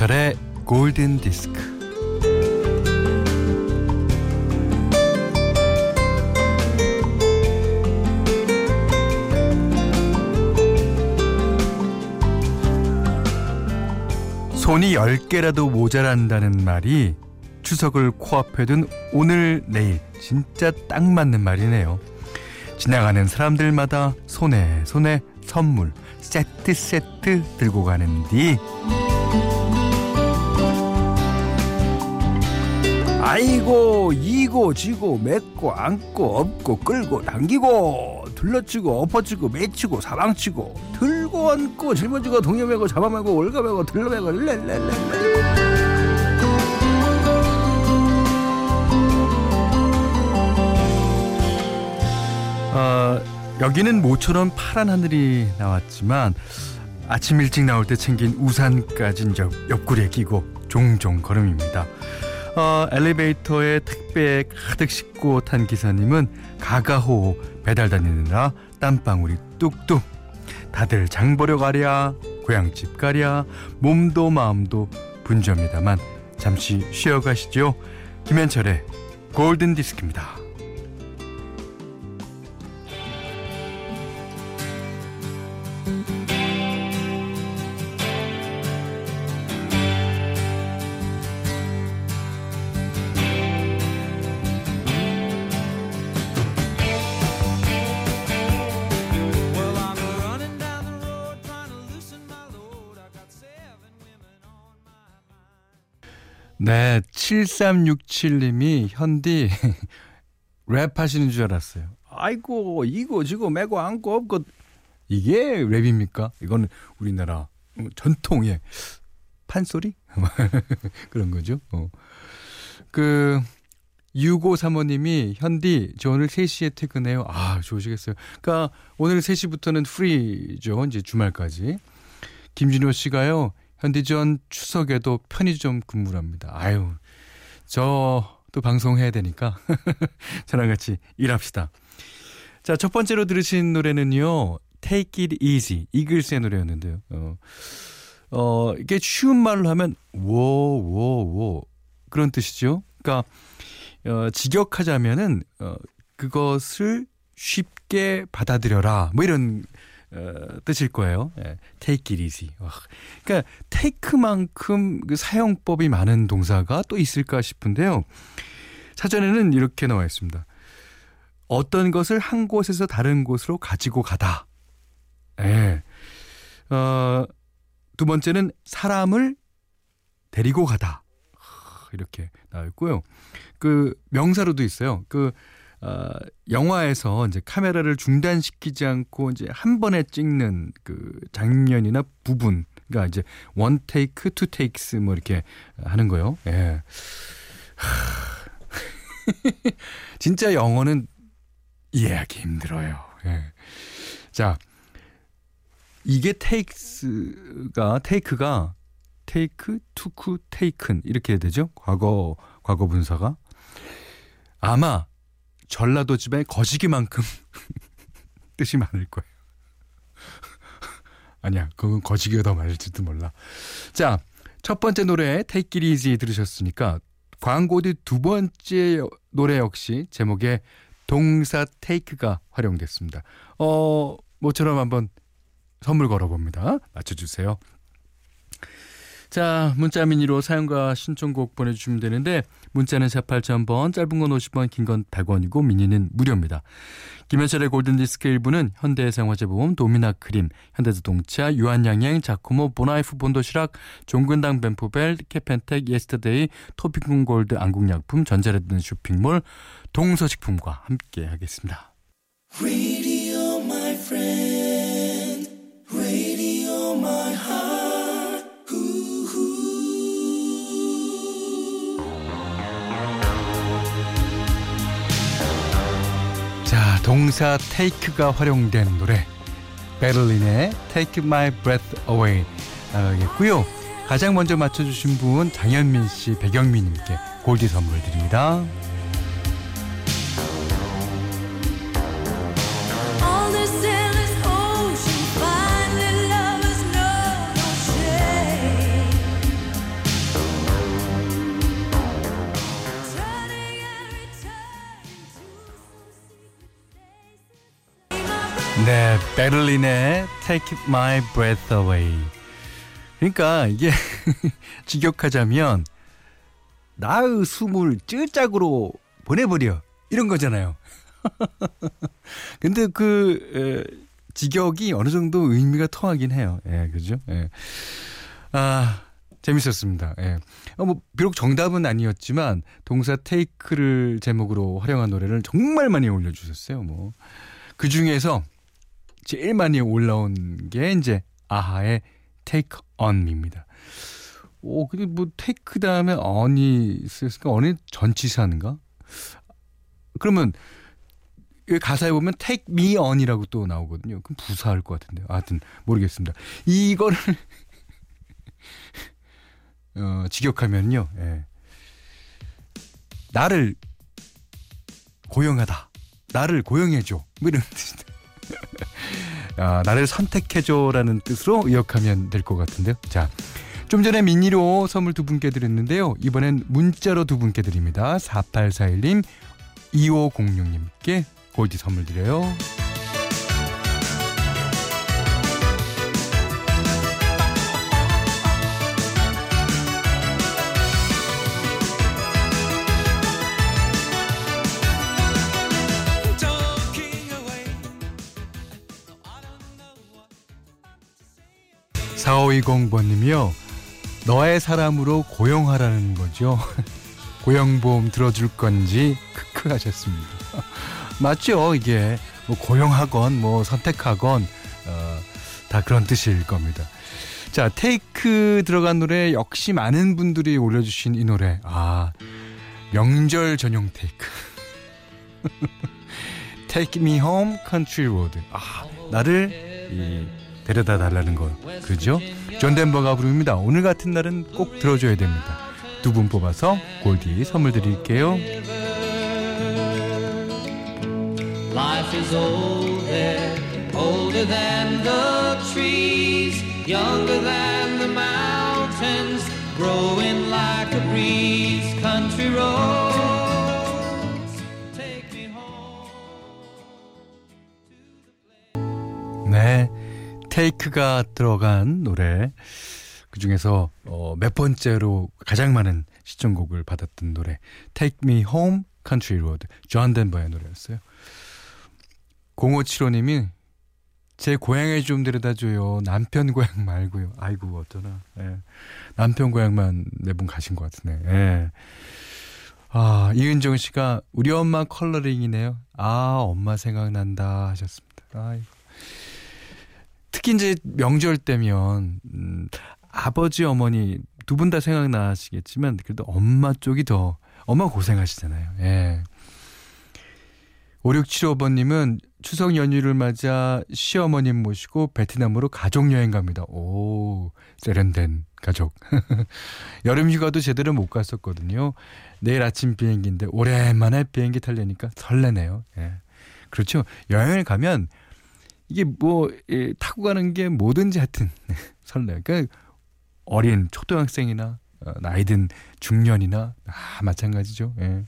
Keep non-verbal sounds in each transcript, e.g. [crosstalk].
김현철의 골든 디스크. 손이 10개라도 모자란다는 말이 추석을 코앞에 둔 오늘 내일 진짜 딱 맞는 말이네요. 지나가는 사람들마다 손에 손에 선물 세트 세트 들고 가는디 아이고 이고 지고 맺고 안고 업고 끌고 당기고 둘러치고 엎어치고 매치고 사방치고 들고 얹고 짊어지고 동여매고 잡아매고 올가매고 들러매고 렐렐렐렐 어, 여기는 모처럼 파란 하늘이 나왔지만 아침 일찍 나올 때 챙긴 우산까지 옆, 옆구리에 끼고 종종 걸음입니다. 어, 엘리베이터에 택배 가득 싣고 탄 기사님은 가가호 배달 다니느라 땀방울이 뚝뚝. 다들 장 보러 가랴 고향집 가랴 몸도 마음도 분주합니다만 잠시 쉬어 가시죠. 김현철의 골든디스크입니다 네, 7367님이 현디 [laughs] 랩 하시는 줄 알았어요. 아이고, 이거, 지고, 매고, 안고, 없고. 이게 랩입니까? 이거는 우리나라 전통의 판소리? [laughs] 그런 거죠. 어. 그, 6535님이 현디, 저 오늘 3시에 퇴근해요. 아, 좋으시겠어요. 그러니까 오늘 3시부터는 프리죠. 이제 주말까지. 김진호 씨가요. 현디전 추석에도 편의점 근무를 합니다. 아유, 저도 방송해야 되니까 [laughs] 저랑 같이 일합시다. 자, 첫 번째로 들으신 노래는요. Take It Easy, 이글스의 노래였는데요. 어, 어 이게 쉬운 말로 하면 워, 워, 워 그런 뜻이죠. 그러니까 어, 직역하자면은 어, 그것을 쉽게 받아들여라. 뭐 이런 어, 뜻일 거예요. 예, take it easy. 와, 그러니까 take만큼 그 사용법이 많은 동사가 또 있을까 싶은데요. 사전에는 이렇게 나와 있습니다. 어떤 것을 한 곳에서 다른 곳으로 가지고 가다. 예. 어, 두 번째는 사람을 데리고 가다. 이렇게 나와 있고요. 그 명사로도 있어요. 그 어, 영화에서 이제 카메라를 중단시키지 않고 이제 한 번에 찍는 그 장면이나 부분, 그러니까 이제 one take, two takes 뭐 이렇게 하는 거요. 예. [laughs] 진짜 영어는 이해하기 힘들어요. 예. 자, 이게 takes가 take가 take, took, taken 이렇게 되죠. 과거 과거 분사가 아마 전라도 집에 거시기만큼 [laughs] 뜻이 많을 거예요. [laughs] 아니야, 그건 거시기가 더 많을지도 몰라. 자, 첫 번째 노래 Take It Easy 들으셨으니까 광고 뒤 두 번째 노래 역시 제목에 동사 take가 활용됐습니다. 어, 모처럼 한번 선물 걸어봅니다. 맞춰주세요. 자, 문자 미니로 사연과 신청곡 보내주시면 되는데 문자는 4 8 0 0 0번 짧은 건 50원, 긴 건 100원이고 미니는 무료입니다. 김현철의 골든디스크 일부는 현대해상화재보험, 도미나 크림, 현대자동차, 유한양행, 자코모, 본아이에프 본도시락, 종근당 벤포벨, 케펜텍, 예스터데이, 토비콤골드, 안국약품, 전자랜드 쇼핑몰, 동서식품과 함께 하겠습니다. 동사 take가 활용된 노래 베를린의 Take My Breath Away 나가겠고요. 가장 먼저 맞춰주신 분 장현민 씨, 백영민님께 골디 선물 드립니다. 베를린의 Take My Breath Away. 그러니까 이게 [laughs] 직역하자면 나의 숨을 ጭ짝으로 보내버려 이런 거잖아요. [laughs] 근데 그 에, 직역이 어느 정도 의미가 통하긴 해요. 예, 그죠? 예. 아, 재밌었습니다. 예. 어, 뭐, 비록 정답은 아니었지만, 동사 테이크를 제목으로 활용한 노래를 정말 많이 올려주셨어요. 뭐. 그 중에서 제일 많이 올라온 게 이제 아하의 Take On Me입니다. 오, 근데 뭐, 테이크 다음에 on이 쓰였으니까 on이 전치사인가? 그러면 가사에 보면 take me on이라고 또 나오거든요. 그럼 부사할 것 같은데요. 하여튼 모르겠습니다. 이거를 [laughs] 어, 직역하면요. 예. 나를 고용하다. 나를 고용해 줘. 뭐 이런 뜻이다. [laughs] 아, 나를 선택해줘라는 뜻으로 의역하면 될 것 같은데요. 자, 좀 전에 미니로 선물 두 분께 드렸는데요. 이번엔 문자로 두 분께 드립니다. 4841님, 2506님께 골디 선물 드려요. 4520번님이요. 너의 사람으로 고용하라는 거죠. [laughs] 고용보험 들어줄 건지 크크 하셨습니다. [laughs] 맞죠 이게 뭐 고용하건 뭐 선택하건 어, 다 그런 뜻일 겁니다. 자 테이크 들어간 노래 역시 많은 분들이 올려주신 이 노래 아 명절 전용 테이크 [laughs] Take Me Home Country Road 아 나를 이, 데려다 달라는 거 그죠? 존 덴버가 부릅니다. 오늘 같은 날은 꼭 들어줘야 됩니다. 두 분 뽑아서 골디 선물 드릴게요. Life is older, older than the trees, younger than the mountains, growing like a breeze. Country roads, Take가 들어간 노래 그 중에서 어, 몇 번째로 가장 많은 신청곡을 받았던 노래 Take Me Home Country Road 존 덴버의 노래였어요. 0575님이 제 고향에 좀 데려다 줘요. 남편 고향 말고요. 아이고 어쩌나. 예. 남편 고향만 네 번 가신 것 같으네. 예. 아 이은정 씨가 우리 엄마 컬러링이네요. 아 엄마 생각난다 하셨습니다. 아이고. 특히 이제 명절 때면 음, 아버지 어머니 두 분 다 생각나시겠지만 그래도 엄마 쪽이 더 엄마 고생하시잖아요. 예. 5675번님은 추석 연휴를 맞아 시어머님 모시고 베트남으로 가족 여행 갑니다. 오, 세련된 가족. [laughs] 여름 휴가도 제대로 못 갔었거든요. 내일 아침 비행기인데 오랜만에 비행기 타려니까 설레네요. 예. 그렇죠. 여행을 가면 이게 뭐 예, 타고 가는 게 뭐든지 하여튼 설레요. 그러니까 어린 초등학생이나 어, 나이든 중년이나 아, 마찬가지죠. 예.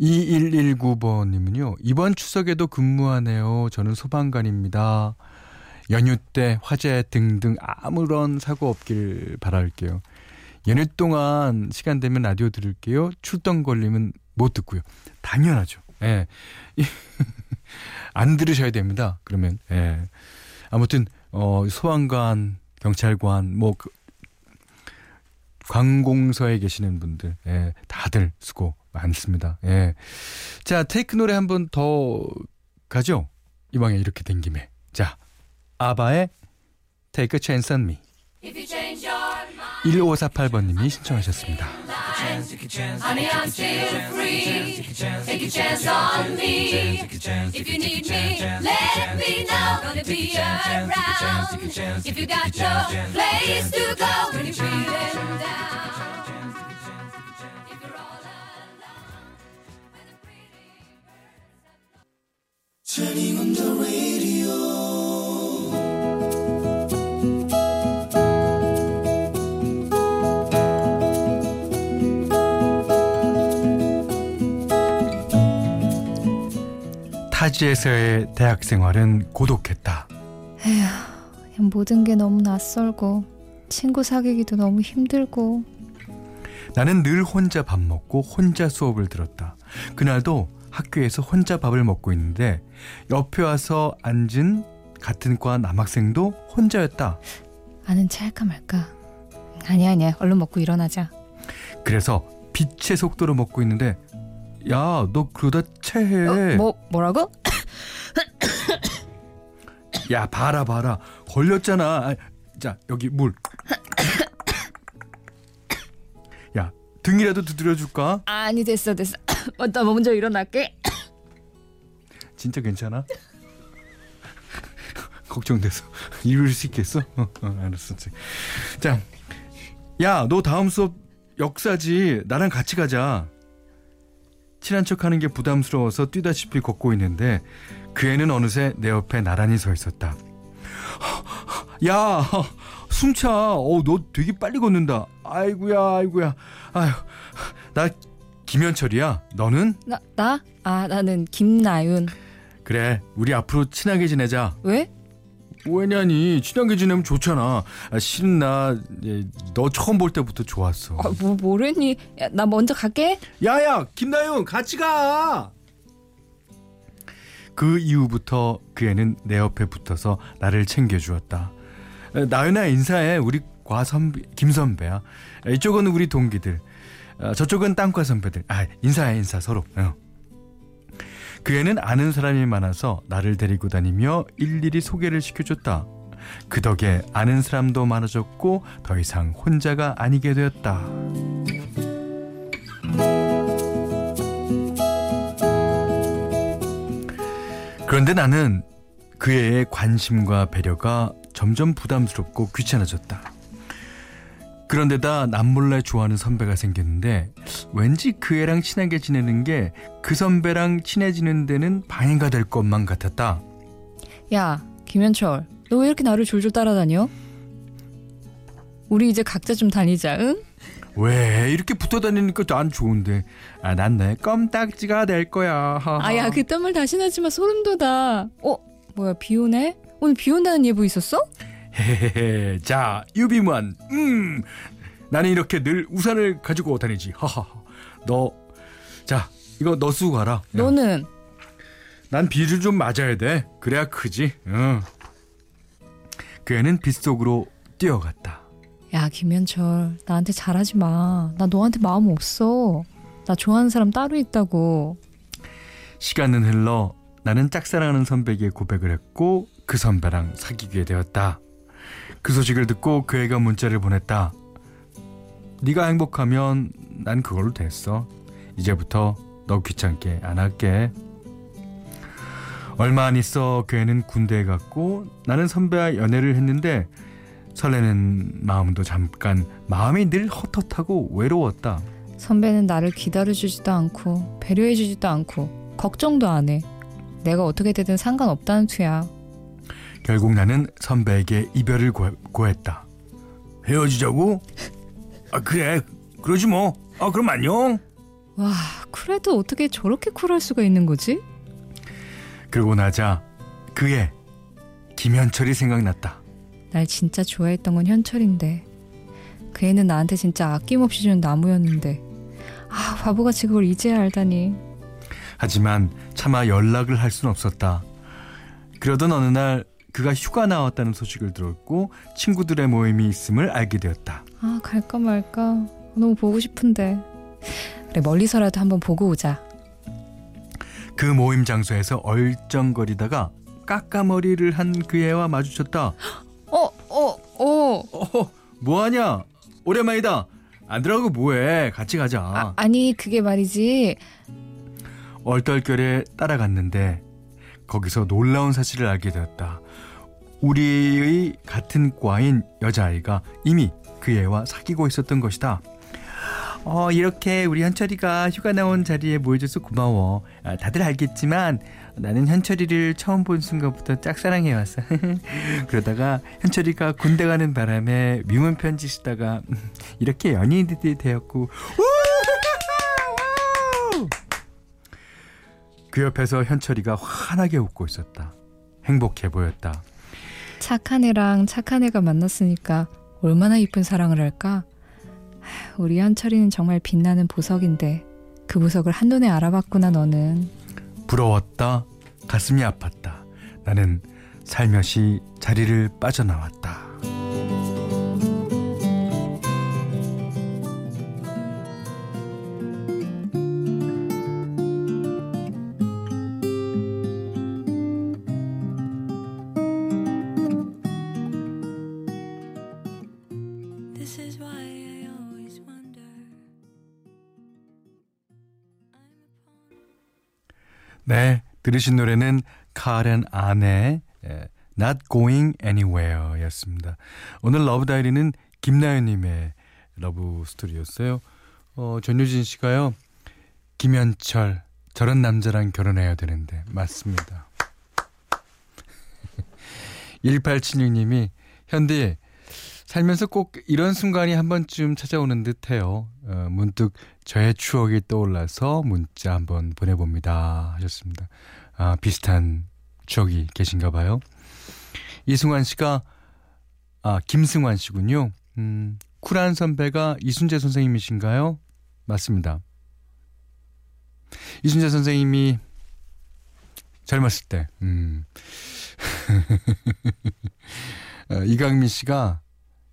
2119번님은요, 이번 추석에도 근무하네요. 저는 소방관입니다. 연휴 때 화재 등등 아무런 사고 없길 바랄게요. 연휴 동안 시간 되면 라디오 들을게요. 출동 걸리면 못 듣고요. 당연하죠. 예. 안 들으셔야 됩니다. 그러면 예. 아무튼 어 소방관, 경찰관 뭐 그, 관공서에 계시는 분들 예, 다들 수고 많습니다. 예. 자, 테이크 노래 한 번 더 가죠. 이방에 이렇게 된 김에. 자, 아바의 Take a Chance on Me. 1548번님이 신청하셨습니다. Honey, I'm still free. Take a chance on me. If you need me, let me know. Gonna be around. If you got no place to go when you're feeling down. Turning on the radio. 타지에서의 대학 생활은 고독했다. 에휴, 모든 게 너무 낯설고 친구 사귀기도 너무 힘들고 나는 늘 혼자 밥 먹고 혼자 수업을 들었다. 그날도 학교에서 혼자 밥을 먹고 있는데 옆에 와서 앉은 같은 과 남학생도 혼자였다. 아는 체 할까 말까. 아니야 아니야 얼른 먹고 일어나자. 그래서 빛의 속도로 먹고 있는데 야 너 그러다 체해. 어, 뭐 뭐라고? 야 봐라 봐라 걸렸잖아. 아, 자 여기 물. 야 등이라도 두드려 줄까? 아니 됐어 됐어. 어, 나 먼저 일어날게. 진짜 괜찮아? 걱정돼서 이룰 수 있겠어? 어, 어, 알았어. 자, 야, 너 다음 수업 역사지. 나랑 같이 가자. 친한 척하는 게 부담스러워서 뛰다시피 걷고 있는데 그 애는 어느새 내 옆에 나란히 서 있었다. 야, 숨차. 어, 너 되게 빨리 걷는다. 아이구야, 아이구야. 아유, 나 김현철이야. 너는? 나 나? 아 나는 김나윤. 그래, 우리 앞으로 친하게 지내자. 왜? 왜냐니 친하게 지내면 좋잖아. 아, 실은 나너 처음 볼 때부터 좋았어. 아, 뭐 뭐랬니? 야, 나 먼저 갈게. 야야 김나윤 같이 가. 그 이후부터 그 애는 내 옆에 붙어서 나를 챙겨주었다. 나윤아 인사해 우리 과 선배 김 선배야. 이쪽은 우리 동기들. 아, 저쪽은 땅과 선배들. 아 인사해 인사 서로. 어. 그 애는 아는 사람이 많아서 나를 데리고 다니며 일일이 소개를 시켜줬다. 그 덕에 아는 사람도 많아졌고 더 이상 혼자가 아니게 되었다. 그런데 나는 그 애의 관심과 배려가 점점 부담스럽고 귀찮아졌다. 그런데다 남몰래 좋아하는 선배가 생겼는데 왠지 그 애랑 친하게 지내는 게 그 선배랑 친해지는 데는 방해가 될 것만 같았다. 야, 김현철, 너 왜 이렇게 나를 졸졸 따라다녀? 우리 이제 각자 좀 다니자, 응? 왜 이렇게 붙어 다니니까 난 좋은데 아, 난내 껌딱지가 될 거야. 아야, 그딴 말 다시 마. 소름 돋아. 어, 뭐야, 비 오네? 오늘 비 온다는 예보 있었어? 헤헤헤. 자, 유비만. 음. 나는 이렇게 늘 우산을 가지고 다니지. 하하. 너, 자, 이거 너 쓰고 가라. 너는? 난 비를 좀 맞아야 돼. 그래야 크지. 응. 그 애는 빗속으로 뛰어갔다. 야, 김현철, 나한테 잘하지 마. 나 너한테 마음 없어. 나 좋아하는 사람 따로 있다고. 시간은 흘러 나는 짝사랑하는 선배에게 고백을 했고 그 선배랑 사귀게 되었다. 그 소식을 듣고 그 애가 문자를 보냈다. 네가 행복하면 난 그걸로 됐어. 이제부터 너 귀찮게 안 할게. 얼마 안 있어 그 애는 군대에 갔고 나는 선배와 연애를 했는데 설레는 마음도 잠깐 마음이 늘 헛헛하고 외로웠다. 선배는 나를 기다려주지도 않고 배려해주지도 않고 걱정도 안 해. 내가 어떻게 되든 상관없다는 투야. 결국 나는 선배에게 이별을 고, 고했다. 헤어지자고? [laughs] 아 그래 그러지 뭐. 아 그럼 안녕. 와 그래도 어떻게 저렇게 쿨할 수가 있는 거지? 그러고 나자 그의 김현철이 생각났다. 날 진짜 좋아했던 건 현철인데 그 애는 나한테 진짜 아낌없이 주는 나무였는데 아 바보같이 그걸 이제야 알다니 하지만 차마 연락을 할 수는 없었다. 그러던 어느 날 그가 휴가 나왔다는 소식을 들었고 친구들의 모임이 있음을 알게 되었다. 아 갈까 말까 너무 보고 싶은데 그래 멀리서라도 한번 보고 오자. 그 모임 장소에서 얼쩡거리다가 까까머리를 한 그 애와 마주쳤다. 어, 어, 어. 어, 뭐하냐? 오랜만이다. 안 들어가고 뭐해? 같이 가자. 아, 아니 그게 말이지. 얼떨결에 따라갔는데 거기서 놀라운 사실을 알게 되었다. 우리의 같은 과인 여자아이가 이미 그 애와 사귀고 있었던 것이다. 어, 이렇게 우리 현철이가 휴가 나온 자리에 모여줘서 고마워. 아, 다들 알겠지만 나는 현철이를 처음 본 순간부터 짝사랑해왔어. [laughs] 그러다가 현철이가 군대 가는 바람에 위문 편지 쓰다가 이렇게 연인이 되었고 그 옆에서 현철이가 환하게 웃고 있었다. 행복해 보였다. 착한 애랑 착한 애가 만났으니까 얼마나 이쁜 사랑을 할까? 우리 현철이는 정말 빛나는 보석인데 그 보석을 한눈에 알아봤구나 너는. 부러웠다. 가슴이 아팠다. 나는 살며시 자리를 빠져나왔다. 들으신 노래는 케렌 안의 Not Going Anywhere 였습니다. 오늘 love diary는 김나연님의 love story였어요. 어, 전유진 씨가요, 김현철, 저런 남자랑 결혼해야 되는데, 맞습니다. [laughs] 1876님이, 현디, 살면서 꼭 이런 순간이 한 번쯤 찾아오는 듯해요. 어, 문득 저의 추억이 떠올라서 문자 한번 보내봅니다. 하셨습니다. 아, 비슷한 추억이 계신가 봐요. 이승환 씨가, 아, 김승환 씨군요. 음, 쿨한 선배가 이순재 선생님이신가요? 맞습니다. 이순재 선생님이 젊었을 때, 음. [laughs] 어, 이강민 씨가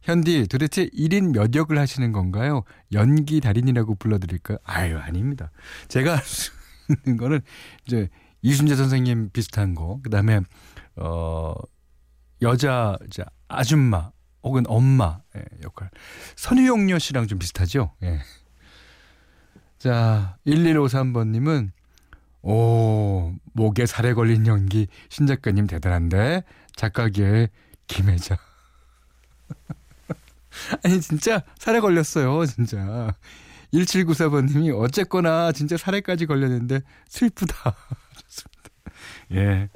현디 도대체 1인 몇 역을 하시는 건가요? 연기 달인이라고 불러드릴까요? 아유 아닙니다. 제가 할 수 있는 거는 이제 이순재 선생님 비슷한 거, 그 다음에 어 여자 아줌마 혹은 엄마 예, 역할. 선유용녀 씨랑 좀 비슷하죠. 예. 자 1153번님은 오 목에 살에 걸린 연기 신 작가님 대단한데 작가계의 김혜자. [laughs] [laughs] 아니 진짜 살에 걸렸어요 진짜. 1794번님이 어쨌거나 진짜 살에까지 걸렸는데 슬프다. [laughs] 예.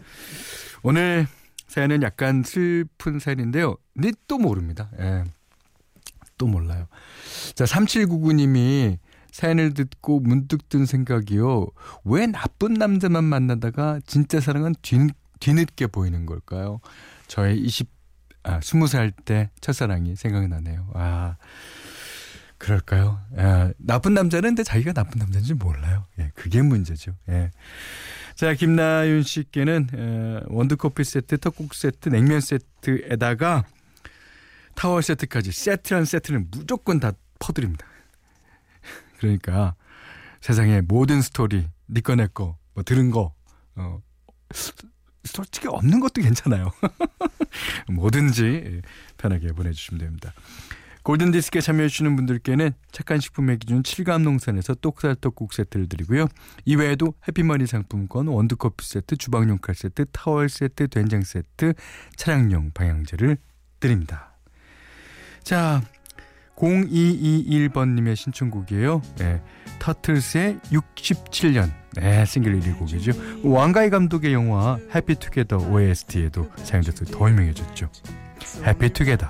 오늘 사연은 약간 슬픈 사연인데요. 근데 또 모릅니다. 예. 또 몰라요. 자 3799님이 사연을 듣고 문득 든 생각이요. 왜 나쁜 남자만 만나다가 진짜 사랑은 뒤, 뒤늦게 보이는 걸까요? 저의 20 아, 20살 때 첫사랑이 생각나네요. 아, 그럴까요? 아, 나쁜 남자는 근데 자기가 나쁜 남자인지 몰라요. 예, 그게 문제죠. 예. 자, 김나윤 씨께는 에, 원두커피 세트, 떡국 세트, 냉면 세트에다가 타월 세트까지 세트란 세트는 무조건 다 퍼드립니다. 그러니까 세상의 모든 스토리, 니꺼 네 내꺼, 뭐 들은 거, 어, 솔직히 없는 것도 괜찮아요. [laughs] 뭐든지 편하게 보내주시면 됩니다. 골든디스크에 참여해주시는 분들께는 착한 식품의 기준 7감 농산에서 똑살떡국 세트를 드리고요. 이외에도 해피머니 상품권, 원두커피 세트, 주방용 칼 세트, 타월 세트, 된장 세트, 차량용 방향제를 드립니다. 자, 0221번님의 신청곡이에요. 네, 터틀스의 67년 네, 싱글 1위 곡이죠. 왕가희 감독의 영화 해피 투게더 OST에도 사용돼서 더 유명해졌죠. 해피 투게더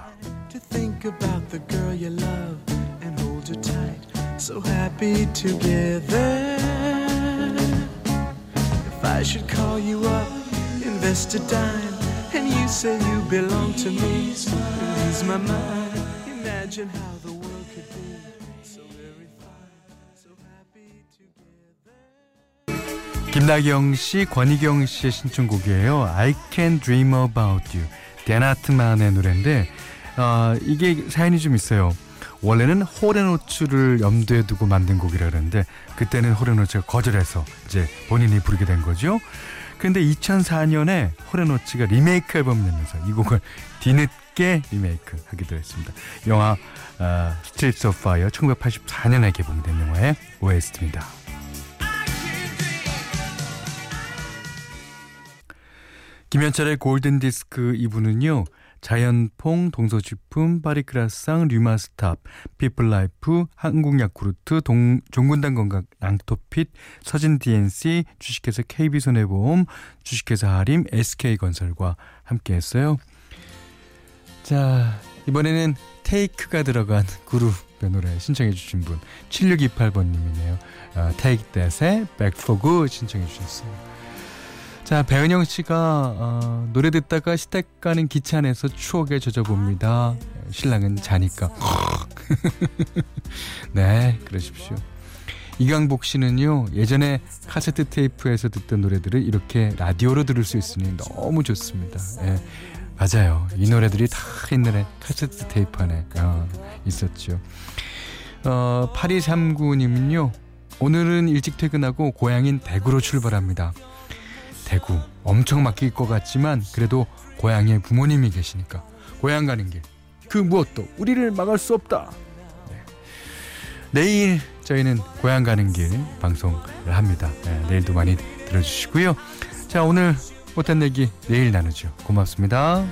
So happy together If I should call you up, invest a dime And you say you belong to me Lose my mind Imagine how the 김나경 씨, 권희경 씨의 신청곡이에요. I Can Dream About You. 데나트만의 노래인데 어, 이게 사연이 좀 있어요. 원래는 호레노츠를 염두에 두고 만든 곡이라 그러는데 그때는 홀앤오츠가 거절해서 이제 본인이 부르게 된 거죠. 근데 2004년에 홀앤오츠가 리메이크 앨범을 내면서 이 곡을 뒤늦게 리메이크 하기도 했습니다. 영화 어, Street of Fire 1984년에 개봉된 영화의 OST입니다. 김현철의 골든 디스크 2부는요. 자연퐁, 동서식품, 파리크라상, 류마스탑, 피플라이프, 한국야쿠르트, 동, 종근당 건강 락토핏, 서진 DNC, 주식회사 KB손해보험, 주식회사 하림, SK건설과 함께했어요. 자, 이번에는 Take가 들어간 그룹의 노래 신청해 주신 분 7628번님이네요. 어, Back for Good 신청해 주셨어요. 자, 배은영 씨가 어, 노래 듣다가 시댁 가는 기차 안에서 추억에 젖어봅니다. 신랑은 자니까. [laughs] 네, 그러십시오. 이강복 씨는요, 예전에 카세트 테이프에서 듣던 노래들을 이렇게 라디오로 들을 수 있으니 너무 좋습니다. 예, 맞아요. 이 노래들이 다 옛날에 카세트 테이프 안에 어, 있었죠. 어, 8239님은요, 오늘은 일찍 퇴근하고 고향인 대구로 출발합니다. 대구 엄청 막힐 것 같지만 그래도 고향에 부모님이 계시니까 고향 가는 길 그 무엇도 우리를 막을 수 없다. 네. 내일 저희는 고향 가는 길 방송을 합니다. 네, 내일도 많이 들어주시고요. 자 오늘 못한 얘기 내일 나누죠. 고맙습니다.